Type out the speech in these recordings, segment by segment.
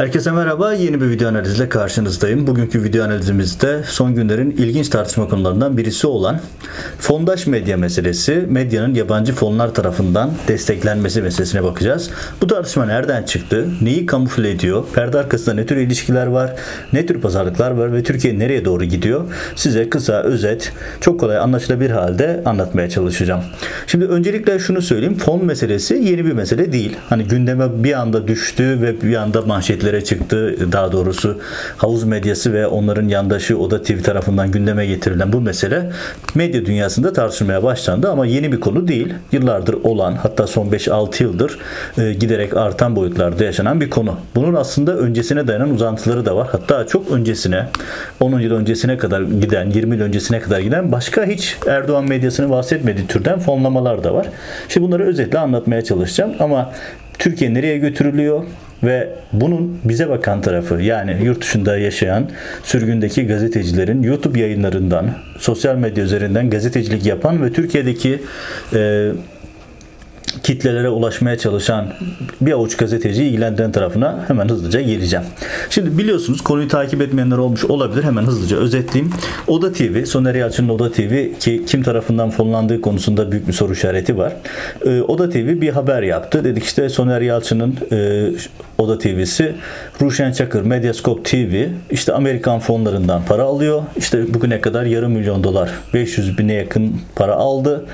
Herkese merhaba. Yeni bir video analizle karşınızdayım. Bugünkü video analizimizde son günlerin ilginç tartışma konularından birisi olan fondaş medya meselesi, medyanın yabancı fonlar tarafından desteklenmesi meselesine bakacağız. Bu tartışma nereden çıktı? Neyi kamufle ediyor? Perde arkasında ne tür ilişkiler var? Ne tür pazarlıklar var ve Türkiye nereye doğru gidiyor? Size kısa, özet, çok kolay anlaşılabilir halde anlatmaya çalışacağım. Şimdi öncelikle şunu söyleyeyim. Fon meselesi yeni bir mesele değil. Hani gündeme bir anda düştü ve bir anda manşetlere çıktı. Daha doğrusu havuz medyası ve onların yandaşı Oda TV tarafından gündeme getirilen bu mesele medya dünyasında tartışılmaya başlandı ama yeni bir konu değil. Yıllardır olan hatta son 5-6 yıldır e, giderek artan boyutlarda yaşanan bir konu. Bunun aslında öncesine dayanan uzantıları da var. Hatta çok öncesine 10 yıl öncesine kadar giden 20 yıl öncesine kadar giden başka hiç Erdoğan medyasını bahsetmediği türden fonlamalar da var. Şimdi bunları özetle anlatmaya çalışacağım ama Türkiye nereye götürülüyor? Ve bunun bize bakan tarafı yani yurt dışında yaşayan sürgündeki gazetecilerin YouTube yayınlarından, sosyal medya üzerinden gazetecilik yapan ve Türkiye'deki e, kitlelere ulaşmaya çalışan bir avuç gazeteci ilgilendiren tarafına hemen hızlıca geleceğim. Şimdi biliyorsunuz konuyu takip etmeyenler olmuş olabilir. Hemen hızlıca özetleyeyim. Oda TV, Soner Yalçın'ın Oda TV ki kim tarafından fonlandığı konusunda büyük bir soru işareti var. Ee, Oda TV bir haber yaptı. Dedik işte Soner Yalçın'ın e, Oda TV'si Ruşen Çakır, Medyascope TV işte Amerikan fonlarından para alıyor. İşte bugüne kadar yarım milyon dolar 500 bine yakın para aldı.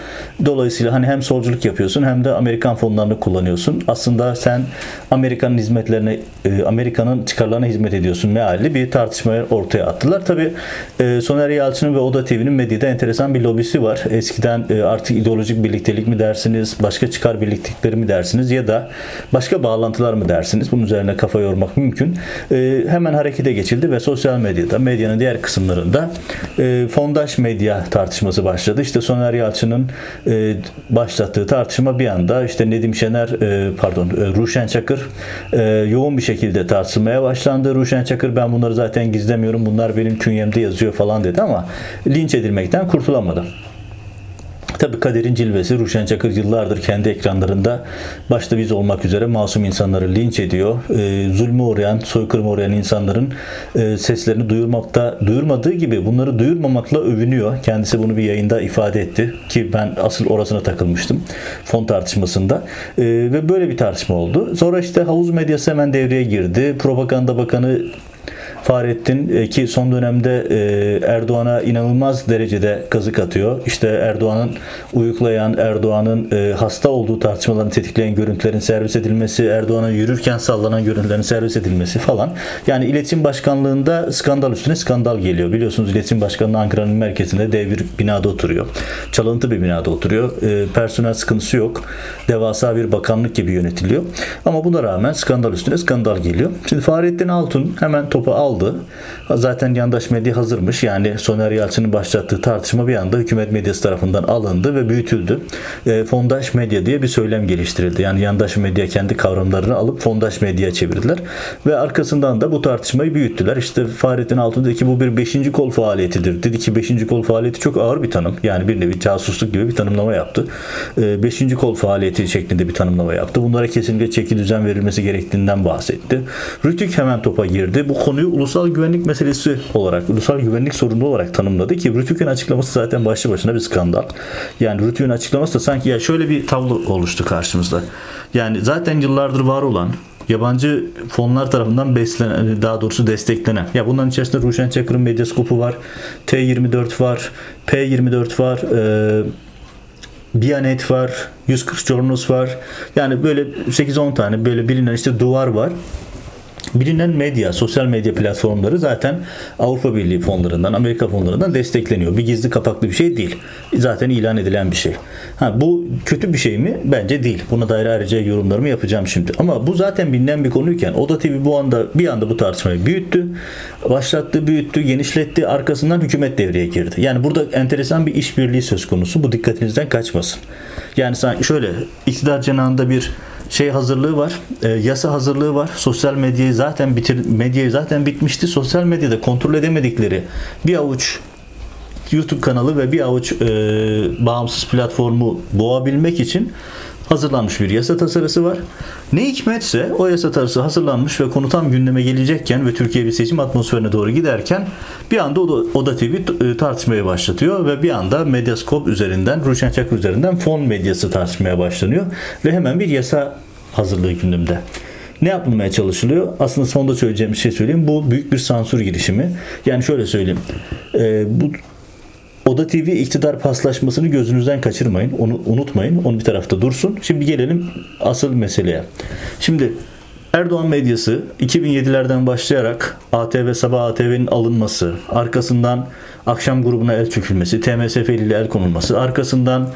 Dolayısıyla hani hem solculuk yapıyorsun hem de Amerikan fonlarını kullanıyorsun. Aslında sen Amerika'nın hizmetlerine, e, Amerika'nın çıkarlarına hizmet ediyorsun mealli bir tartışma ortaya attılar. Tabi e, Soner Yalçın'ın ve Oda TV'nin medyada enteresan bir lobisi var. Eskiden e, artık ideolojik birliktelik mi dersiniz, başka çıkar birliktelikleri mi dersiniz ya da başka bağlantılar mı dersiniz? Bunun üzerine kafa yormak mümkün. Hemen harekete geçildi ve sosyal medyada, medyanın diğer kısımlarında fondaş medya tartışması başladı. İşte Soner Yalçın'ın başlattığı tartışma bir anda işte Nedim Şener e, pardon e, Ruşen Çakır e, yoğun bir şekilde tartışılmaya başlandı. Ruşen Çakır ben bunları zaten gizlemiyorum. Bunlar benim künyemde yazıyor falan dedi ama linç edilmekten kurtulamadı. Tabii kaderin cilvesi Ruşen Çakır yıllardır kendi ekranlarında başta biz olmak üzere masum insanları linç ediyor. E, zulmü uğrayan, soykırıma uğrayan insanların e, seslerini duyurmakta, duyurmadığı gibi bunları duyurmamakla övünüyor. Kendisi bunu bir yayında ifade etti ki ben asıl orasına takılmıştım fon tartışmasında. E, ve böyle bir tartışma oldu. Sonra işte havuz medyası hemen devreye girdi. Propaganda Bakanı Fahrettin e, ki son dönemde e, Erdoğan'a inanılmaz derecede kazık atıyor. İşte Erdoğan'ın uyuklayan, Erdoğan'ın e, hasta olduğu tartışmalarını tetikleyen görüntülerin servis edilmesi, Erdoğan'a yürürken sallanan görüntülerin servis edilmesi falan. Yani iletişim başkanlığında skandal üstüne skandal geliyor. Biliyorsunuz iletişim başkanlığı Ankara'nın merkezinde dev bir binada oturuyor. Çalıntı bir binada oturuyor. Personel sıkıntısı yok. Devasa bir bakanlık gibi yönetiliyor. Ama buna rağmen skandal üstüne skandal geliyor. Şimdi Fahrettin Altun hemen topu aldı aldı. Zaten yandaş medya hazırmış. Yani Soner Yalçın'ın başlattığı tartışma bir anda hükümet medyası tarafından alındı ve büyütüldü. E, fondaş medya diye bir söylem geliştirildi. Yani yandaş medya kendi kavramlarını alıp fondaş medya çevirdiler. Ve arkasından da bu tartışmayı büyüttüler. İşte Fahrettin Altun dedi ki bu bir beşinci kol faaliyetidir. Dedi ki beşinci kol faaliyeti çok ağır bir tanım. Yani bir nevi casusluk gibi bir tanımlama yaptı. E, beşinci kol faaliyeti şeklinde bir tanımlama yaptı. Bunlara kesinlikle çeki düzen verilmesi gerektiğinden bahsetti. Rütük hemen topa girdi. Bu konuyu ulusal güvenlik meselesi olarak, ulusal güvenlik sorunu olarak tanımladı ki Rütük'ün açıklaması zaten başlı başına bir skandal. Yani Rütük'ün açıklaması da sanki ya şöyle bir tablo oluştu karşımızda. Yani zaten yıllardır var olan yabancı fonlar tarafından beslenen, daha doğrusu desteklenen. Ya bunların içerisinde Ruşen Çakır'ın medyaskopu var, T24 var, P24 var, e, Bianet var, 140 Journals var. Yani böyle 8-10 tane böyle bilinen işte duvar var bilinen medya, sosyal medya platformları zaten Avrupa Birliği fonlarından, Amerika fonlarından destekleniyor. Bir gizli kapaklı bir şey değil. Zaten ilan edilen bir şey. Ha, bu kötü bir şey mi? Bence değil. Buna dair ayrıca yorumlarımı yapacağım şimdi. Ama bu zaten bilinen bir konuyken Oda TV bu anda bir anda bu tartışmayı büyüttü. Başlattı, büyüttü, genişletti. Arkasından hükümet devreye girdi. Yani burada enteresan bir işbirliği söz konusu. Bu dikkatinizden kaçmasın. Yani şöyle iktidar cenahında bir şey hazırlığı var. E, yasa hazırlığı var. Sosyal medyayı zaten bitir medyayı zaten bitmişti. Sosyal medyada kontrol edemedikleri bir avuç YouTube kanalı ve bir avuç e, bağımsız platformu boğabilmek için hazırlanmış bir yasa tasarısı var. Ne hikmetse o yasa tasarısı hazırlanmış ve konu tam gündeme gelecekken ve Türkiye bir seçim atmosferine doğru giderken bir anda Oda, Oda TV e, tartışmaya başlatıyor ve bir anda Medyascope üzerinden, Ruşen Çakır üzerinden fon medyası tartışmaya başlanıyor ve hemen bir yasa hazırlığı gündemde. Ne yapılmaya çalışılıyor? Aslında sonunda söyleyeceğim bir şey söyleyeyim. Bu büyük bir sansür girişimi. Yani şöyle söyleyeyim. E, bu Oda TV iktidar paslaşmasını gözünüzden kaçırmayın. Onu unutmayın. Onu bir tarafta dursun. Şimdi gelelim asıl meseleye. Şimdi Erdoğan medyası 2007'lerden başlayarak ATV Sabah ATV'nin alınması, arkasından akşam grubuna el çökülmesi, TMSF ile el konulması, arkasından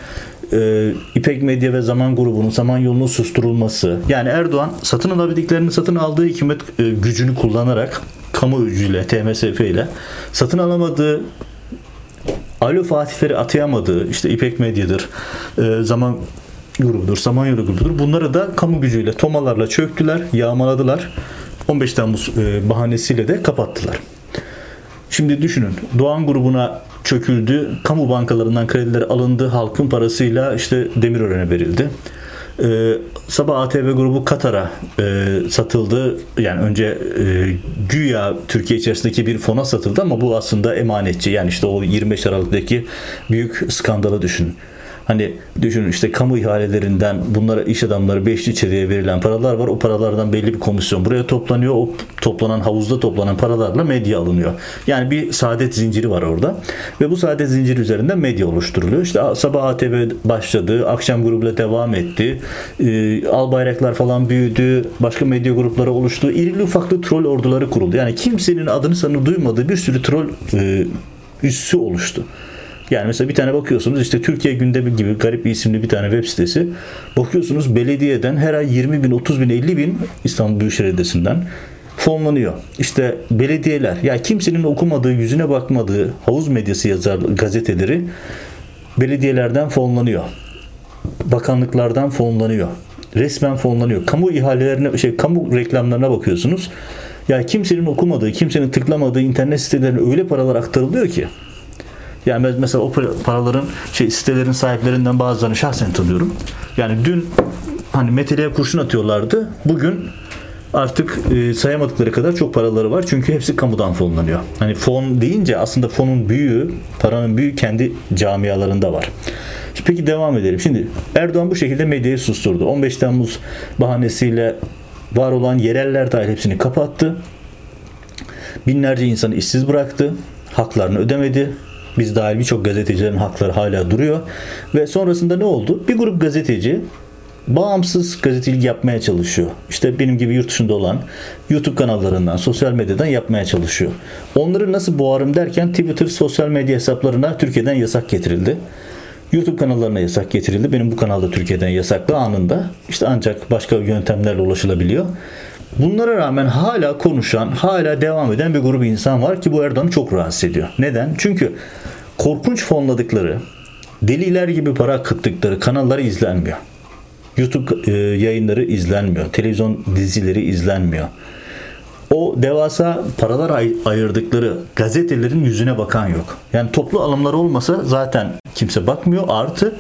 e, İpek Medya ve Zaman grubunun Zaman yolunun susturulması. Yani Erdoğan satın alabildiklerini satın aldığı hükümet e, gücünü kullanarak kamu gücüyle, TMSF ile satın alamadığı Alo Fatihleri atayamadığı işte İpek Medya'dır, e, Zaman grubudur, Samanyolu grubudur. Bunları da kamu gücüyle, tomalarla çöktüler, yağmaladılar. 15 Temmuz e, bahanesiyle de kapattılar. Şimdi düşünün Doğan grubuna çöküldü. Kamu bankalarından krediler alındı. Halkın parasıyla işte Demirören'e verildi. Ee, Sabah ATV grubu Katar'a e, satıldı. Yani önce e, güya Türkiye içerisindeki bir fona satıldı ama bu aslında emanetçi. Yani işte o 25 Aralık'taki büyük skandalı düşünün. Hani düşünün işte kamu ihalelerinden bunlara iş adamları beşli çeteye verilen paralar var. O paralardan belli bir komisyon buraya toplanıyor. O toplanan havuzda toplanan paralarla medya alınıyor. Yani bir saadet zinciri var orada. Ve bu saadet zinciri üzerinden medya oluşturuluyor. İşte sabah ATV başladı. Akşam grubuyla devam etti. E, Al bayraklar falan büyüdü. Başka medya grupları oluştu. İrili ufaklı troll orduları kuruldu. Yani kimsenin adını sanı duymadığı bir sürü troll e, üssü oluştu. Yani mesela bir tane bakıyorsunuz işte Türkiye gündemi gibi garip bir isimli bir tane web sitesi. Bakıyorsunuz belediyeden her ay 20 bin, 30 bin, 50 bin İstanbul Büyükşehir Belediyesi'nden fonlanıyor. İşte belediyeler ya kimsenin okumadığı, yüzüne bakmadığı havuz medyası yazar gazeteleri belediyelerden fonlanıyor. Bakanlıklardan fonlanıyor. Resmen fonlanıyor. Kamu ihalelerine şey kamu reklamlarına bakıyorsunuz. Ya kimsenin okumadığı, kimsenin tıklamadığı internet sitelerine öyle paralar aktarılıyor ki yani mesela o paraların şey sitelerin sahiplerinden bazılarını şahsen tanıyorum. Yani dün hani meteleye kurşun atıyorlardı. Bugün artık e, sayamadıkları kadar çok paraları var. Çünkü hepsi kamudan fonlanıyor. Hani fon deyince aslında fonun büyüğü, paranın büyüğü kendi camialarında var. Peki devam edelim. Şimdi Erdoğan bu şekilde medyayı susturdu. 15 Temmuz bahanesiyle var olan yereller dahil hepsini kapattı. Binlerce insanı işsiz bıraktı. Haklarını ödemedi. Biz dahil birçok gazetecilerin hakları hala duruyor. Ve sonrasında ne oldu? Bir grup gazeteci bağımsız gazetecilik yapmaya çalışıyor. İşte benim gibi yurt dışında olan YouTube kanallarından, sosyal medyadan yapmaya çalışıyor. Onları nasıl boğarım derken Twitter sosyal medya hesaplarına Türkiye'den yasak getirildi. YouTube kanallarına yasak getirildi. Benim bu kanalda Türkiye'den yasaklı anında. İşte ancak başka yöntemlerle ulaşılabiliyor. Bunlara rağmen hala konuşan, hala devam eden bir grup insan var ki bu Erdoğan'ı çok rahatsız ediyor. Neden? Çünkü korkunç fonladıkları, deliler gibi para akıttıkları kanalları izlenmiyor. YouTube e, yayınları izlenmiyor. Televizyon dizileri izlenmiyor. O devasa paralar ay- ayırdıkları gazetelerin yüzüne bakan yok. Yani toplu alımlar olmasa zaten kimse bakmıyor. Artı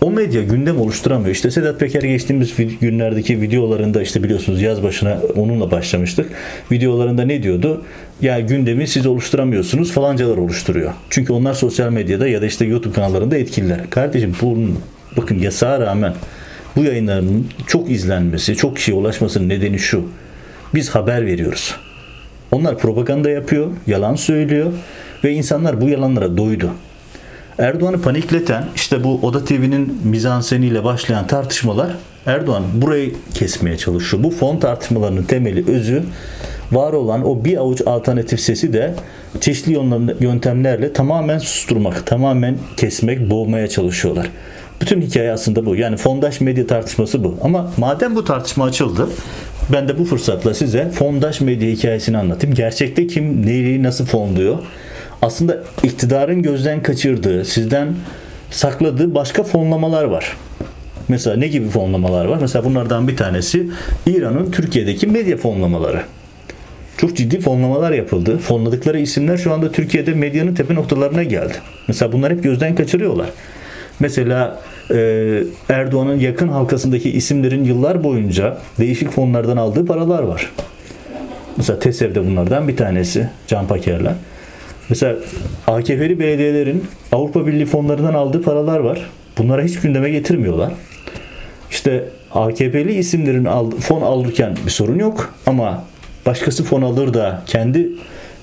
o medya gündem oluşturamıyor. İşte Sedat Peker geçtiğimiz günlerdeki videolarında işte biliyorsunuz yaz başına onunla başlamıştık. Videolarında ne diyordu? Ya gündemi siz oluşturamıyorsunuz falancalar oluşturuyor. Çünkü onlar sosyal medyada ya da işte YouTube kanallarında etkililer. Kardeşim bunun bakın yasağa rağmen bu yayınların çok izlenmesi, çok kişiye ulaşmasının nedeni şu. Biz haber veriyoruz. Onlar propaganda yapıyor, yalan söylüyor ve insanlar bu yalanlara doydu. Erdoğan'ı panikleten işte bu Oda TV'nin mizanseniyle başlayan tartışmalar Erdoğan burayı kesmeye çalışıyor. Bu fon tartışmalarının temeli, özü var olan o bir avuç alternatif sesi de çeşitli yöntemlerle tamamen susturmak, tamamen kesmek, boğmaya çalışıyorlar. Bütün hikaye aslında bu. Yani fondaş medya tartışması bu. Ama madem bu tartışma açıldı, ben de bu fırsatla size fondaş medya hikayesini anlatayım. Gerçekte kim neyi nasıl fonluyor? Aslında iktidarın gözden kaçırdığı, sizden sakladığı başka fonlamalar var. Mesela ne gibi fonlamalar var? Mesela bunlardan bir tanesi İran'ın Türkiye'deki medya fonlamaları. Çok ciddi fonlamalar yapıldı. Fonladıkları isimler şu anda Türkiye'de medyanın tepe noktalarına geldi. Mesela bunlar hep gözden kaçırıyorlar. Mesela e, Erdoğan'ın yakın halkasındaki isimlerin yıllar boyunca değişik fonlardan aldığı paralar var. Mesela TESEV de bunlardan bir tanesi. Can Pakerler. Mesela AKP'li belediyelerin Avrupa Birliği fonlarından aldığı paralar var. Bunlara hiç gündeme getirmiyorlar. İşte AKP'li isimlerin fon alırken bir sorun yok ama başkası fon alır da kendi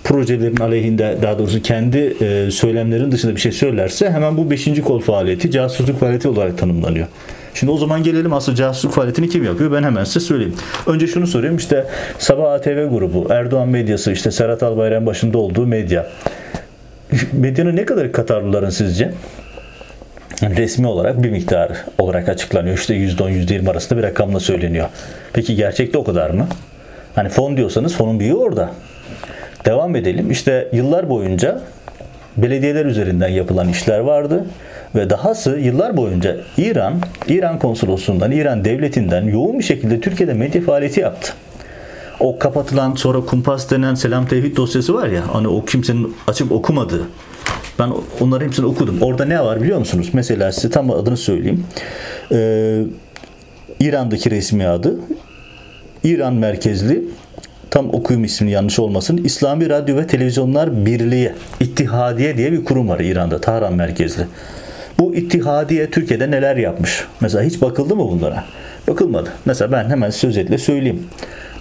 projelerin aleyhinde daha doğrusu kendi e, söylemlerin dışında bir şey söylerse hemen bu 5. kol faaliyeti casusluk faaliyeti olarak tanımlanıyor. Şimdi o zaman gelelim aslında casusluk faaliyetini kim yapıyor? Ben hemen size söyleyeyim. Önce şunu sorayım işte Sabah ATV grubu, Erdoğan medyası, işte Serhat Albayrak'ın başında olduğu medya. Medyanın ne kadar Katarlıların sizce? resmi olarak bir miktar olarak açıklanıyor. İşte %10 %20 arasında bir rakamla söyleniyor. Peki gerçekte o kadar mı? Hani fon diyorsanız fonun büyüğü orada. Devam edelim. İşte yıllar boyunca belediyeler üzerinden yapılan işler vardı ve dahası yıllar boyunca İran, İran konsolosluğundan, İran devletinden yoğun bir şekilde Türkiye'de medya faaliyeti yaptı. O kapatılan sonra kumpas denen Selam Tevhid dosyası var ya hani o kimsenin açıp okumadığı ben onların hepsini okudum. Orada ne var biliyor musunuz? Mesela size tam adını söyleyeyim. Ee, İran'daki resmi adı İran merkezli tam okuyum ismini yanlış olmasın. İslami Radyo ve Televizyonlar Birliği, İttihadiye diye bir kurum var İran'da, Tahran merkezli. Bu İttihadiye Türkiye'de neler yapmış? Mesela hiç bakıldı mı bunlara? Bakılmadı. Mesela ben hemen sözetle söyleyeyim.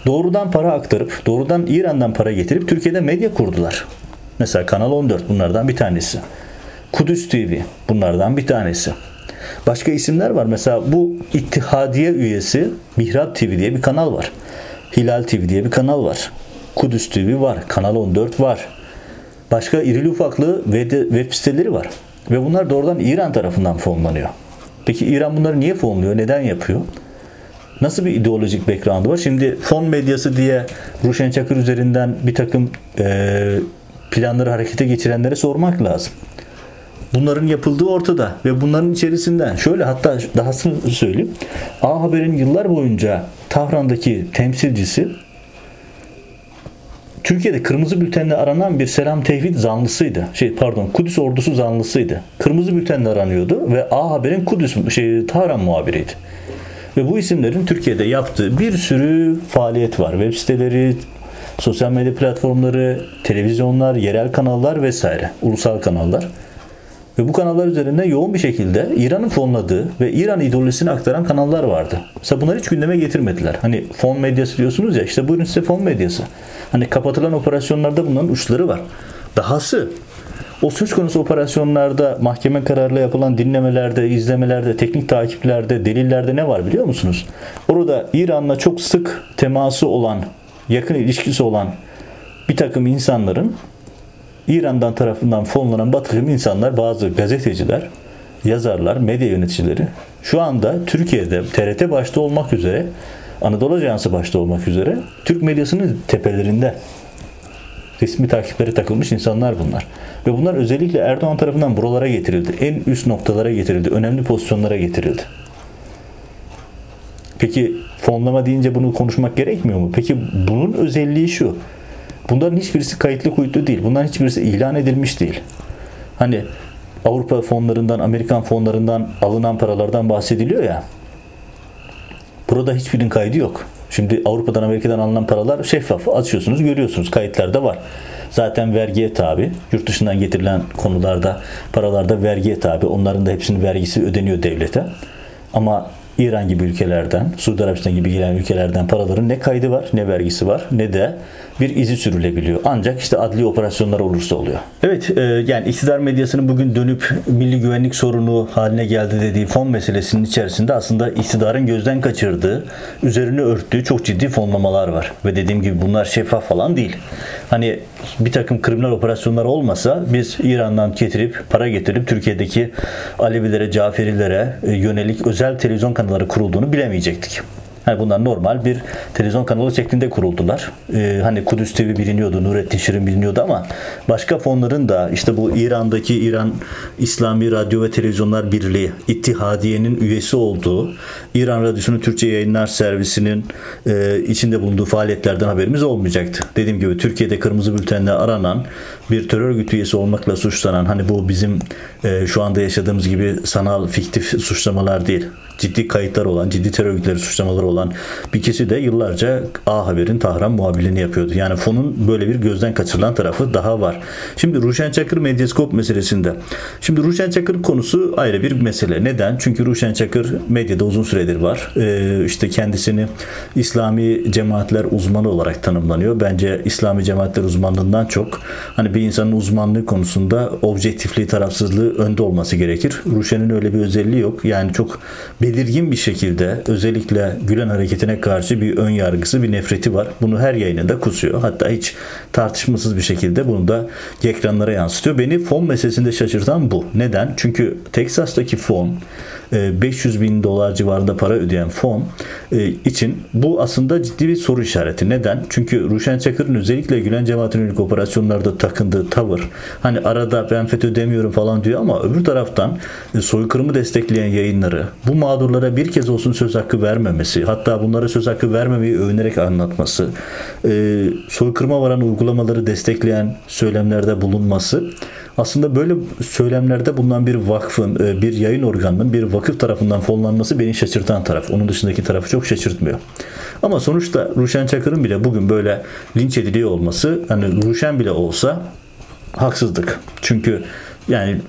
Doğrudan para aktarıp, doğrudan İran'dan para getirip Türkiye'de medya kurdular. Mesela Kanal 14 bunlardan bir tanesi. Kudüs TV bunlardan bir tanesi. Başka isimler var. Mesela bu İttihadiye üyesi Mihrab TV diye bir kanal var. Hilal TV diye bir kanal var. Kudüs TV var. Kanal 14 var. Başka irili ufaklı web siteleri var. Ve bunlar doğrudan İran tarafından fonlanıyor. Peki İran bunları niye fonluyor? Neden yapıyor? Nasıl bir ideolojik background'ı var? Şimdi fon medyası diye Ruşen Çakır üzerinden bir takım e, planları harekete geçirenlere sormak lazım. Bunların yapıldığı ortada ve bunların içerisinden şöyle hatta dahasını söyleyeyim. A Haber'in yıllar boyunca Tahran'daki temsilcisi Türkiye'de kırmızı bültenle aranan bir Selam Tevhid zanlısıydı. Şey pardon Kudüs ordusu zanlısıydı. Kırmızı bültenle aranıyordu ve A Haber'in Kudüs şey Tahran muhabiriydi. Ve bu isimlerin Türkiye'de yaptığı bir sürü faaliyet var. Web siteleri, sosyal medya platformları, televizyonlar, yerel kanallar vesaire, ulusal kanallar. Ve bu kanallar üzerinde yoğun bir şekilde İran'ın fonladığı ve İran ideolojisini aktaran kanallar vardı. Mesela bunları hiç gündeme getirmediler. Hani fon medyası diyorsunuz ya işte buyurun size fon medyası. Hani kapatılan operasyonlarda bunların uçları var. Dahası o söz konusu operasyonlarda mahkeme kararıyla yapılan dinlemelerde, izlemelerde, teknik takiplerde, delillerde ne var biliyor musunuz? Orada İran'la çok sık teması olan, yakın ilişkisi olan bir takım insanların İran'dan tarafından fonlanan batırım insanlar, bazı gazeteciler, yazarlar, medya yöneticileri şu anda Türkiye'de TRT başta olmak üzere Anadolu Ajansı başta olmak üzere Türk medyasının tepelerinde resmi takipleri takılmış insanlar bunlar. Ve bunlar özellikle Erdoğan tarafından buralara getirildi. En üst noktalara getirildi. Önemli pozisyonlara getirildi. Peki fonlama deyince bunu konuşmak gerekmiyor mu? Peki bunun özelliği şu. Bunların hiçbirisi kayıtlı kuyutlu değil. Bunların hiçbirisi ilan edilmiş değil. Hani Avrupa fonlarından, Amerikan fonlarından alınan paralardan bahsediliyor ya. Burada hiçbirinin kaydı yok. Şimdi Avrupa'dan, Amerika'dan alınan paralar şeffaf. Açıyorsunuz, görüyorsunuz. Kayıtlarda var. Zaten vergiye tabi. Yurt dışından getirilen konularda, paralarda vergiye tabi. Onların da hepsinin vergisi ödeniyor devlete. Ama İran gibi ülkelerden, Suudi Arabistan gibi gelen ülkelerden paraların ne kaydı var, ne vergisi var, ne de bir izi sürülebiliyor. Ancak işte adli operasyonlar olursa oluyor. Evet e, yani iktidar medyasının bugün dönüp milli güvenlik sorunu haline geldi dediği fon meselesinin içerisinde aslında iktidarın gözden kaçırdığı, üzerine örttüğü çok ciddi fonlamalar var. Ve dediğim gibi bunlar şeffaf falan değil. Hani bir takım kriminal operasyonlar olmasa biz İran'dan getirip para getirip Türkiye'deki Alevilere, Caferilere e, yönelik özel televizyon kanalları kurulduğunu bilemeyecektik. Yani bunlar normal bir televizyon kanalı şeklinde kuruldular. Ee, hani Kudüs TV biliniyordu, Nurettin Şirin biliniyordu ama başka fonların da işte bu İran'daki İran İslami Radyo ve Televizyonlar Birliği İttihadiye'nin üyesi olduğu İran Radyosu'nun Türkçe Yayınlar Servisi'nin e, içinde bulunduğu faaliyetlerden haberimiz olmayacaktı. Dediğim gibi Türkiye'de kırmızı bültenle aranan bir terör örgütü üyesi olmakla suçlanan hani bu bizim e, şu anda yaşadığımız gibi sanal fiktif suçlamalar değil ciddi kayıtlar olan, ciddi terör örgütleri suçlamaları olan bir kişi de yıllarca A Haber'in Tahran muhabirliğini yapıyordu. Yani fonun böyle bir gözden kaçırılan tarafı daha var. Şimdi Ruşen Çakır medyaskop meselesinde. Şimdi Ruşen Çakır konusu ayrı bir mesele. Neden? Çünkü Ruşen Çakır medyada uzun süredir var. Ee, işte kendisini İslami cemaatler uzmanı olarak tanımlanıyor. Bence İslami cemaatler uzmanlığından çok hani bir insanın uzmanlığı konusunda objektifliği, tarafsızlığı önde olması gerekir. Ruşen'in öyle bir özelliği yok. Yani çok belirgin bir şekilde özellikle Gülen hareketine karşı bir ön yargısı, bir nefreti var. Bunu her yayınında kusuyor. Hatta hiç tartışmasız bir şekilde bunu da ekranlara yansıtıyor. Beni fon meselesinde şaşırtan bu. Neden? Çünkü Teksas'taki fon 500 e, bin dolar civarında para ödeyen fon e, için bu aslında ciddi bir soru işareti. Neden? Çünkü Ruşen Çakır'ın özellikle Gülen cemaatine yönelik operasyonlarda takındığı tavır hani arada ben FETÖ demiyorum falan diyor ama öbür taraftan e, soykırımı destekleyen yayınları bu mağdurlara bir kez olsun söz hakkı vermemesi hatta bunlara söz hakkı vermemeyi övünerek anlatması soykırıma varan uygulamaları destekleyen söylemlerde bulunması aslında böyle söylemlerde bulunan bir vakfın, e, bir yayın organının bir vakıf tarafından fonlanması beni şaşırtan taraf. Onun dışındaki tarafı çok şaşırtmıyor. Ama sonuçta Ruşen Çakır'ın bile bugün böyle linç ediliyor olması hani Ruşen bile olsa haksızlık. Çünkü yani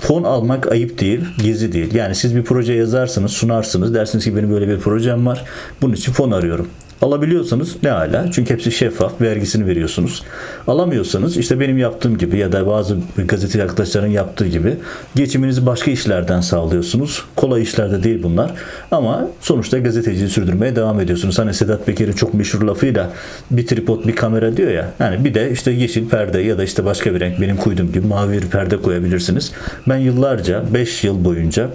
fon almak ayıp değil, gezi değil. Yani siz bir proje yazarsınız, sunarsınız. Dersiniz ki benim böyle bir projem var. Bunun için fon arıyorum. Alabiliyorsanız ne hala. Çünkü hepsi şeffaf. Vergisini veriyorsunuz. Alamıyorsanız işte benim yaptığım gibi ya da bazı gazeteci arkadaşların yaptığı gibi geçiminizi başka işlerden sağlıyorsunuz. Kolay işlerde değil bunlar. Ama sonuçta gazeteciliği sürdürmeye devam ediyorsunuz. Hani Sedat Peker'in çok meşhur lafıyla bir tripod bir kamera diyor ya. Yani bir de işte yeşil perde ya da işte başka bir renk benim koyduğum gibi mavi bir perde koyabilirsiniz. Ben yıllarca 5 yıl boyunca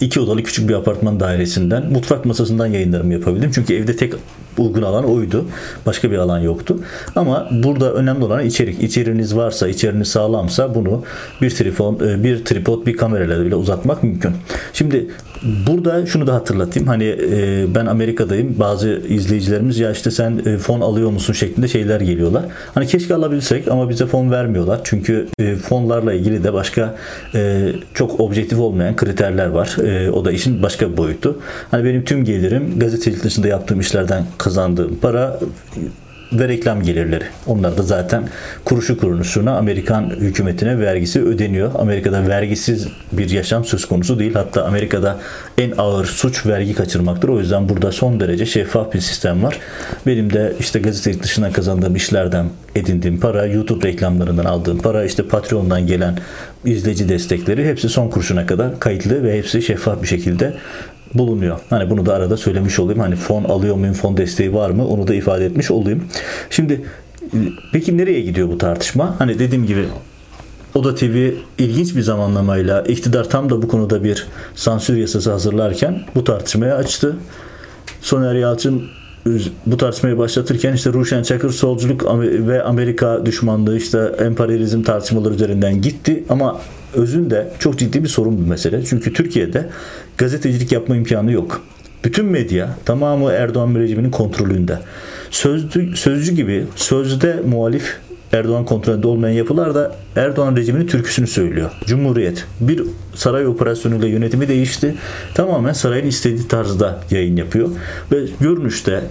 iki odalı küçük bir apartman dairesinden mutfak masasından yayınlarımı yapabildim. Çünkü evde tek uygun alan oydu. Başka bir alan yoktu. Ama burada önemli olan içerik. İçeriğiniz varsa, içeriğiniz sağlamsa bunu bir tripod, e, bir tripod, bir kamerayla bile uzatmak mümkün. Şimdi burada şunu da hatırlatayım. Hani e, ben Amerika'dayım. Bazı izleyicilerimiz ya işte sen e, fon alıyor musun şeklinde şeyler geliyorlar. Hani keşke alabilsek ama bize fon vermiyorlar. Çünkü fonlarla ilgili de başka çok objektif olmayan kriterler var. O da işin başka bir boyutu. Hani benim tüm gelirim gazetecilik dışında yaptığım işlerden kazandığım para ve reklam gelirleri. Onlar da zaten kuruşu kuruşuna Amerikan hükümetine vergisi ödeniyor. Amerika'da vergisiz bir yaşam söz konusu değil. Hatta Amerika'da en ağır suç vergi kaçırmaktır. O yüzden burada son derece şeffaf bir sistem var. Benim de işte gazetecilik dışından kazandığım işlerden edindiğim para, YouTube reklamlarından aldığım para, işte Patreon'dan gelen izleyici destekleri hepsi son kuruşuna kadar kayıtlı ve hepsi şeffaf bir şekilde bulunuyor. Hani bunu da arada söylemiş olayım. Hani fon alıyor muyum, fon desteği var mı? Onu da ifade etmiş olayım. Şimdi peki nereye gidiyor bu tartışma? Hani dediğim gibi Oda TV ilginç bir zamanlamayla iktidar tam da bu konuda bir sansür yasası hazırlarken bu tartışmaya açtı. Soner Yalçın bu tartışmayı başlatırken işte Ruşen Çakır solculuk ve Amerika düşmanlığı işte emperyalizm tartışmaları üzerinden gitti ama özünde çok ciddi bir sorun bir mesele. Çünkü Türkiye'de gazetecilik yapma imkanı yok. Bütün medya tamamı Erdoğan rejiminin kontrolünde. Sözlü, sözcü gibi sözde muhalif Erdoğan kontrolünde olmayan yapılar da Erdoğan rejiminin türküsünü söylüyor. Cumhuriyet. Bir saray operasyonuyla yönetimi değişti. Tamamen sarayın istediği tarzda yayın yapıyor. Ve görünüşte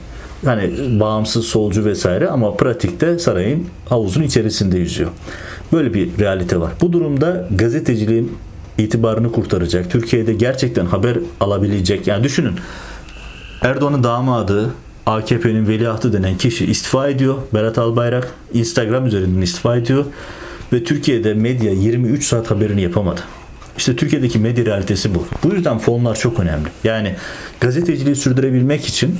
hani bağımsız solcu vesaire ama pratikte sarayın havuzun içerisinde yüzüyor. Böyle bir realite var. Bu durumda gazeteciliğin itibarını kurtaracak, Türkiye'de gerçekten haber alabilecek. Yani düşünün Erdoğan'ın damadı AKP'nin veliahtı denen kişi istifa ediyor. Berat Albayrak Instagram üzerinden istifa ediyor. Ve Türkiye'de medya 23 saat haberini yapamadı. İşte Türkiye'deki medya realitesi bu. Bu yüzden fonlar çok önemli. Yani gazeteciliği sürdürebilmek için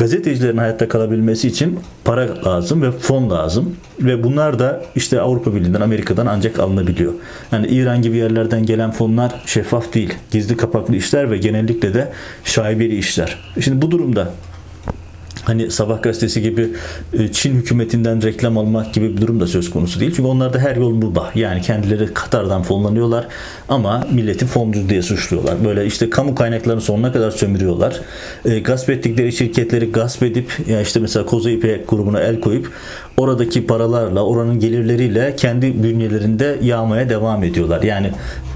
gazetecilerin hayatta kalabilmesi için para lazım ve fon lazım. Ve bunlar da işte Avrupa Birliği'nden, Amerika'dan ancak alınabiliyor. Yani İran gibi yerlerden gelen fonlar şeffaf değil. Gizli kapaklı işler ve genellikle de şaibeli işler. Şimdi bu durumda hani Sabah gazetesi gibi e, Çin hükümetinden reklam almak gibi bir durum da söz konusu değil. Çünkü onlarda her yol mübah. Yani kendileri Katar'dan fonlanıyorlar ama milleti foncu diye suçluyorlar. Böyle işte kamu kaynaklarını sonuna kadar sömürüyorlar. E, gasp ettikleri şirketleri gasp edip ya işte mesela Koza İpek grubuna el koyup oradaki paralarla, oranın gelirleriyle kendi bünyelerinde yağmaya devam ediyorlar. Yani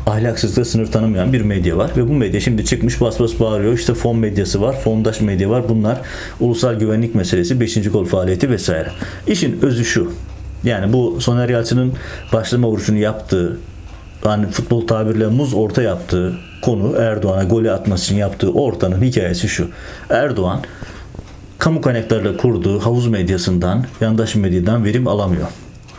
ahlaksızlığa sınır tanımayan bir medya var ve bu medya şimdi çıkmış bas bas bağırıyor. İşte fon medyası var, fondaş medya var. Bunlar ulusal güvenlik meselesi, 5. kol faaliyeti vesaire. İşin özü şu. Yani bu Soner Yalçın'ın başlama vuruşunu yaptığı, hani futbol tabirle muz orta yaptığı konu Erdoğan'a golü atması için yaptığı ortanın hikayesi şu. Erdoğan kamu kaynaklarıyla kurduğu havuz medyasından, yandaş medyadan verim alamıyor.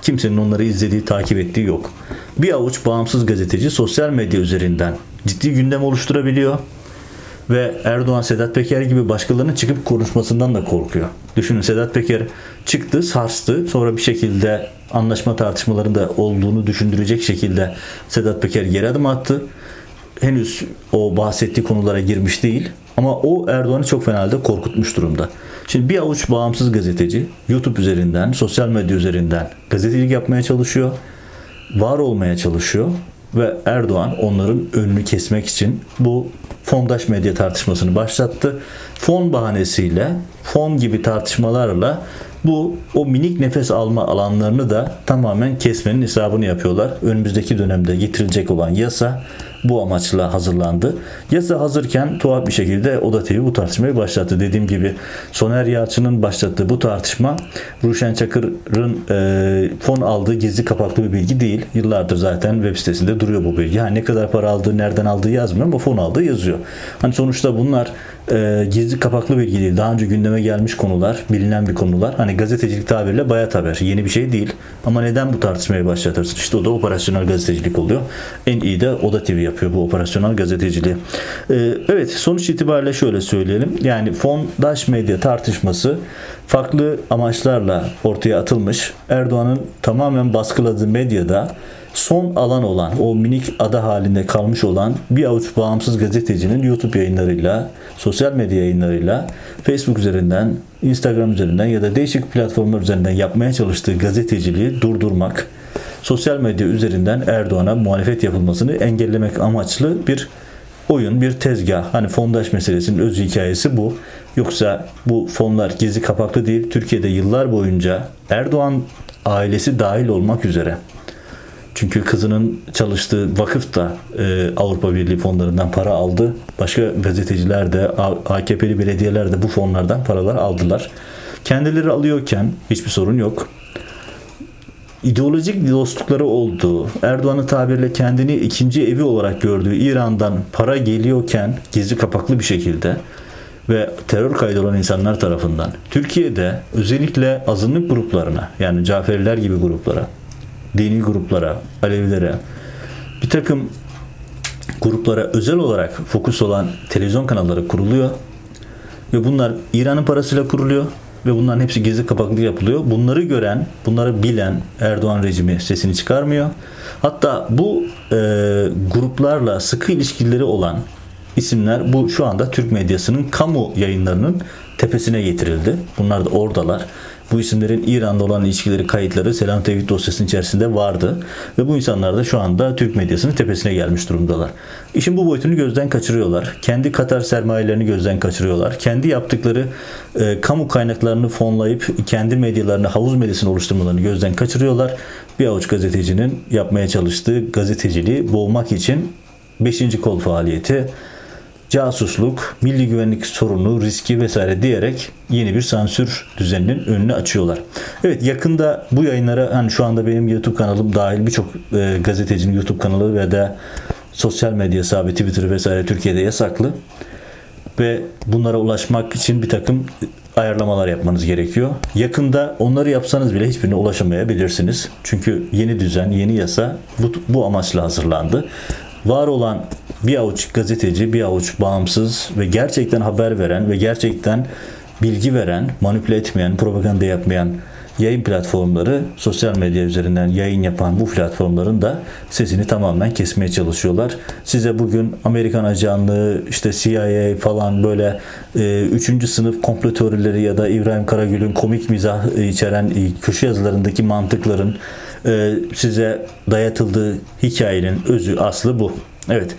Kimsenin onları izlediği, takip ettiği yok. Bir avuç bağımsız gazeteci sosyal medya üzerinden ciddi gündem oluşturabiliyor ve Erdoğan Sedat Peker gibi başkalarının çıkıp konuşmasından da korkuyor. Düşünün Sedat Peker çıktı, sarstı. Sonra bir şekilde anlaşma tartışmalarında olduğunu düşündürecek şekilde Sedat Peker geri adım attı. Henüz o bahsettiği konulara girmiş değil. Ama o Erdoğan'ı çok fena halde korkutmuş durumda. Şimdi bir avuç bağımsız gazeteci YouTube üzerinden, sosyal medya üzerinden gazetecilik yapmaya çalışıyor. Var olmaya çalışıyor ve Erdoğan onların önünü kesmek için bu fondaş medya tartışmasını başlattı. Fon bahanesiyle, fon gibi tartışmalarla bu o minik nefes alma alanlarını da tamamen kesmenin hesabını yapıyorlar. Önümüzdeki dönemde getirilecek olan yasa bu amaçla hazırlandı. Yasa hazırken tuhaf bir şekilde Oda TV bu tartışmayı başlattı. Dediğim gibi Soner Yalçın'ın başlattığı bu tartışma Ruşen Çakır'ın e, fon aldığı gizli kapaklı bir bilgi değil. Yıllardır zaten web sitesinde duruyor bu bilgi. Yani ne kadar para aldığı, nereden aldığı yazmıyor ama fon aldığı yazıyor. Hani sonuçta bunlar e, gizli kapaklı bilgi değil. Daha önce gündeme gelmiş konular, bilinen bir konular. Hani gazetecilik tabirle bayat haber. Yeni bir şey değil. Ama neden bu tartışmayı başlatırsın? İşte o da operasyonel gazetecilik oluyor. En iyi de Oda TV yapıyor bu operasyonel gazeteciliği. E, evet sonuç itibariyle şöyle söyleyelim. Yani fondaş medya tartışması farklı amaçlarla ortaya atılmış. Erdoğan'ın tamamen baskıladığı medyada son alan olan, o minik ada halinde kalmış olan bir avuç bağımsız gazetecinin YouTube yayınlarıyla, sosyal medya yayınlarıyla, Facebook üzerinden, Instagram üzerinden ya da değişik platformlar üzerinden yapmaya çalıştığı gazeteciliği durdurmak, sosyal medya üzerinden Erdoğan'a muhalefet yapılmasını engellemek amaçlı bir oyun, bir tezgah. Hani fondaş meselesinin öz hikayesi bu. Yoksa bu fonlar gizli kapaklı değil. Türkiye'de yıllar boyunca Erdoğan ailesi dahil olmak üzere çünkü kızının çalıştığı vakıf da e, Avrupa Birliği fonlarından para aldı. Başka gazeteciler de AKP'li belediyeler de bu fonlardan paralar aldılar. Kendileri alıyorken hiçbir sorun yok. İdeolojik dostlukları olduğu, Erdoğan'ın tabirle kendini ikinci evi olarak gördüğü İran'dan para geliyorken gizli kapaklı bir şekilde ve terör kaydı olan insanlar tarafından Türkiye'de özellikle azınlık gruplarına yani Caferiler gibi gruplara dini gruplara, Alevilere, bir takım gruplara özel olarak fokus olan televizyon kanalları kuruluyor. Ve bunlar İran'ın parasıyla kuruluyor ve bunların hepsi gizli kapaklı yapılıyor. Bunları gören, bunları bilen Erdoğan rejimi sesini çıkarmıyor. Hatta bu e, gruplarla sıkı ilişkileri olan isimler bu şu anda Türk medyasının kamu yayınlarının tepesine getirildi. Bunlar da oradalar. Bu isimlerin İran'da olan ilişkileri kayıtları Selam Tevhid dosyasının içerisinde vardı. Ve bu insanlar da şu anda Türk medyasının tepesine gelmiş durumdalar. İşin bu boyutunu gözden kaçırıyorlar. Kendi Katar sermayelerini gözden kaçırıyorlar. Kendi yaptıkları e, kamu kaynaklarını fonlayıp kendi medyalarını, havuz medyasını oluşturmalarını gözden kaçırıyorlar. Bir avuç gazetecinin yapmaya çalıştığı gazeteciliği boğmak için 5. kol faaliyeti casusluk, milli güvenlik sorunu, riski vesaire diyerek yeni bir sansür düzeninin önünü açıyorlar. Evet yakında bu yayınlara hani şu anda benim YouTube kanalım dahil birçok e, gazetecinin YouTube kanalı ve de sosyal medya hesabı Twitter vesaire Türkiye'de yasaklı ve bunlara ulaşmak için bir takım ayarlamalar yapmanız gerekiyor. Yakında onları yapsanız bile hiçbirine ulaşamayabilirsiniz. Çünkü yeni düzen, yeni yasa bu, bu amaçla hazırlandı var olan bir avuç gazeteci, bir avuç bağımsız ve gerçekten haber veren ve gerçekten bilgi veren, manipüle etmeyen, propaganda yapmayan yayın platformları sosyal medya üzerinden yayın yapan bu platformların da sesini tamamen kesmeye çalışıyorlar. Size bugün Amerikan ajanlığı işte CIA falan böyle 3. E, sınıf komplo teorileri ya da İbrahim Karagül'ün komik mizah içeren köşe yazılarındaki mantıkların e, size dayatıldığı hikayenin özü aslı bu. Evet.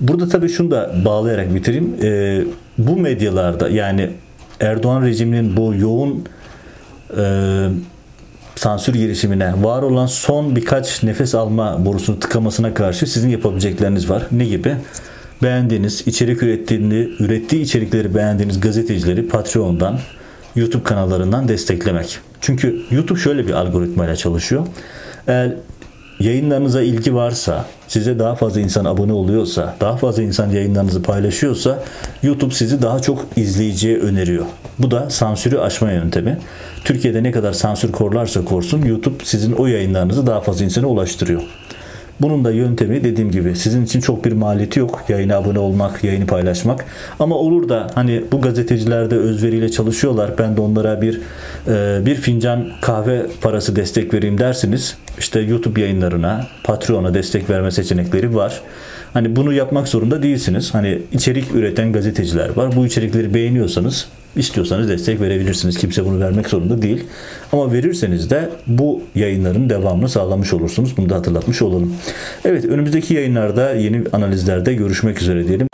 Burada tabii şunu da bağlayarak bitireyim. E, bu medyalarda yani Erdoğan rejiminin bu yoğun e, sansür girişimine var olan son birkaç nefes alma borusunu tıkamasına karşı sizin yapabilecekleriniz var. Ne gibi? Beğendiğiniz, içerik ürettiğini, ürettiği içerikleri beğendiğiniz gazetecileri Patreon'dan, YouTube kanallarından desteklemek. Çünkü YouTube şöyle bir algoritmayla çalışıyor. Eğer yayınlarınıza ilgi varsa, size daha fazla insan abone oluyorsa, daha fazla insan yayınlarınızı paylaşıyorsa YouTube sizi daha çok izleyiciye öneriyor. Bu da sansürü aşma yöntemi. Türkiye'de ne kadar sansür korlarsa korsun YouTube sizin o yayınlarınızı daha fazla insana ulaştırıyor. Bunun da yöntemi dediğim gibi sizin için çok bir maliyeti yok. Yayına abone olmak, yayını paylaşmak. Ama olur da hani bu gazeteciler de özveriyle çalışıyorlar. Ben de onlara bir e, bir fincan kahve parası destek vereyim dersiniz. İşte YouTube yayınlarına, Patreon'a destek verme seçenekleri var. Hani bunu yapmak zorunda değilsiniz. Hani içerik üreten gazeteciler var. Bu içerikleri beğeniyorsanız İstiyorsanız destek verebilirsiniz. Kimse bunu vermek zorunda değil. Ama verirseniz de bu yayınların devamını sağlamış olursunuz. Bunu da hatırlatmış olalım. Evet önümüzdeki yayınlarda yeni analizlerde görüşmek üzere diyelim.